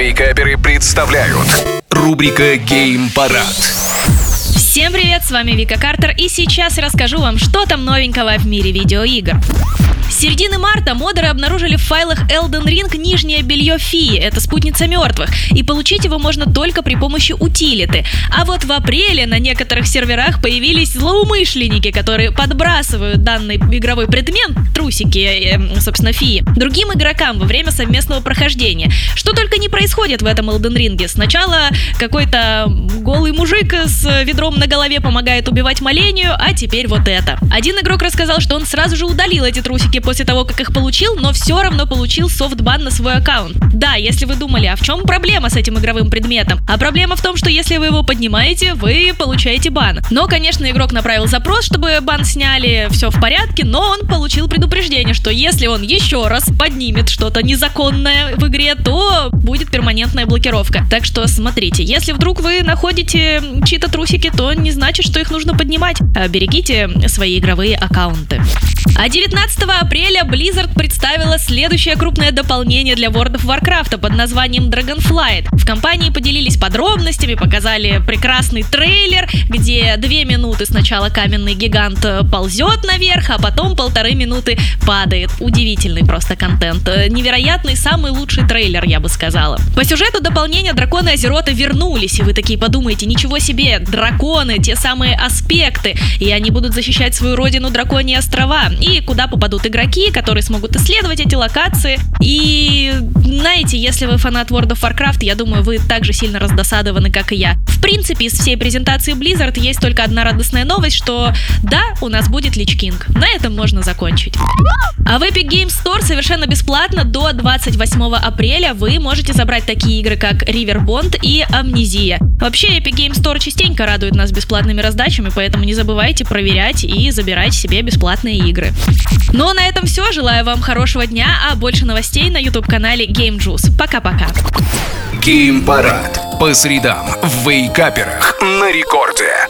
Вейкаперы представляют рубрика Гейм Парад. Всем привет, с вами Вика Картер, и сейчас расскажу вам, что там новенького в мире видеоигр. Середины марта модеры обнаружили в файлах Elden Ring нижнее белье Фии, это спутница мертвых, и получить его можно только при помощи утилиты. А вот в апреле на некоторых серверах появились злоумышленники, которые подбрасывают данный игровой предмет, трусики, э, собственно, Фии, другим игрокам во время совместного прохождения. Что только не происходит в этом Elden Ring. Сначала какой-то голый мужик с ведром на голове помогает убивать молению, а теперь вот это. Один игрок рассказал, что он сразу же удалил эти трусики после того, как их получил, но все равно получил софтбан на свой аккаунт. Да, если вы думали, а в чем проблема с этим игровым предметом? А проблема в том, что если вы его поднимаете, вы получаете бан. Но, конечно, игрок направил запрос, чтобы бан сняли, все в порядке, но он получил предупреждение, что если он еще раз поднимет что-то незаконное в игре, то будет перманентная блокировка. Так что смотрите, если вдруг вы находите чьи-то трусики, то не значит, что их нужно поднимать. А берегите свои игровые аккаунты. А 19 апреля Blizzard представила следующее крупное дополнение для World of Warcraft под названием Dragonflight. В компании поделились подробностями, показали прекрасный трейлер, где две минуты сначала каменный гигант ползет наверх, а потом полторы минуты падает. Удивительный просто контент. Невероятный, самый лучший трейлер, я бы сказала. По сюжету дополнения драконы Азерота вернулись, и вы такие подумаете, ничего себе, драконы, те самые аспекты, и они будут защищать свою родину драконьи острова. И куда попадут игроки, которые смогут исследовать эти локации. И знаете, если вы фанат World of Warcraft, я думаю, вы так же сильно раздосадованы, как и я. В принципе, из всей презентации Blizzard есть только одна радостная новость, что да, у нас будет Лич Кинг. На этом можно закончить. А в Epic Games Store совершенно бесплатно до 28 апреля вы можете забрать такие игры, как River Bond и Амнезия. Вообще, Epic Games Store частенько радует нас бесплатными раздачами, поэтому не забывайте проверять и забирать себе бесплатные игры. Ну а на этом все. Желаю вам хорошего дня, а больше новостей на YouTube-канале Game Juice. Пока-пока. Гейм Парад. По средам в Вейкаперах на рекорде.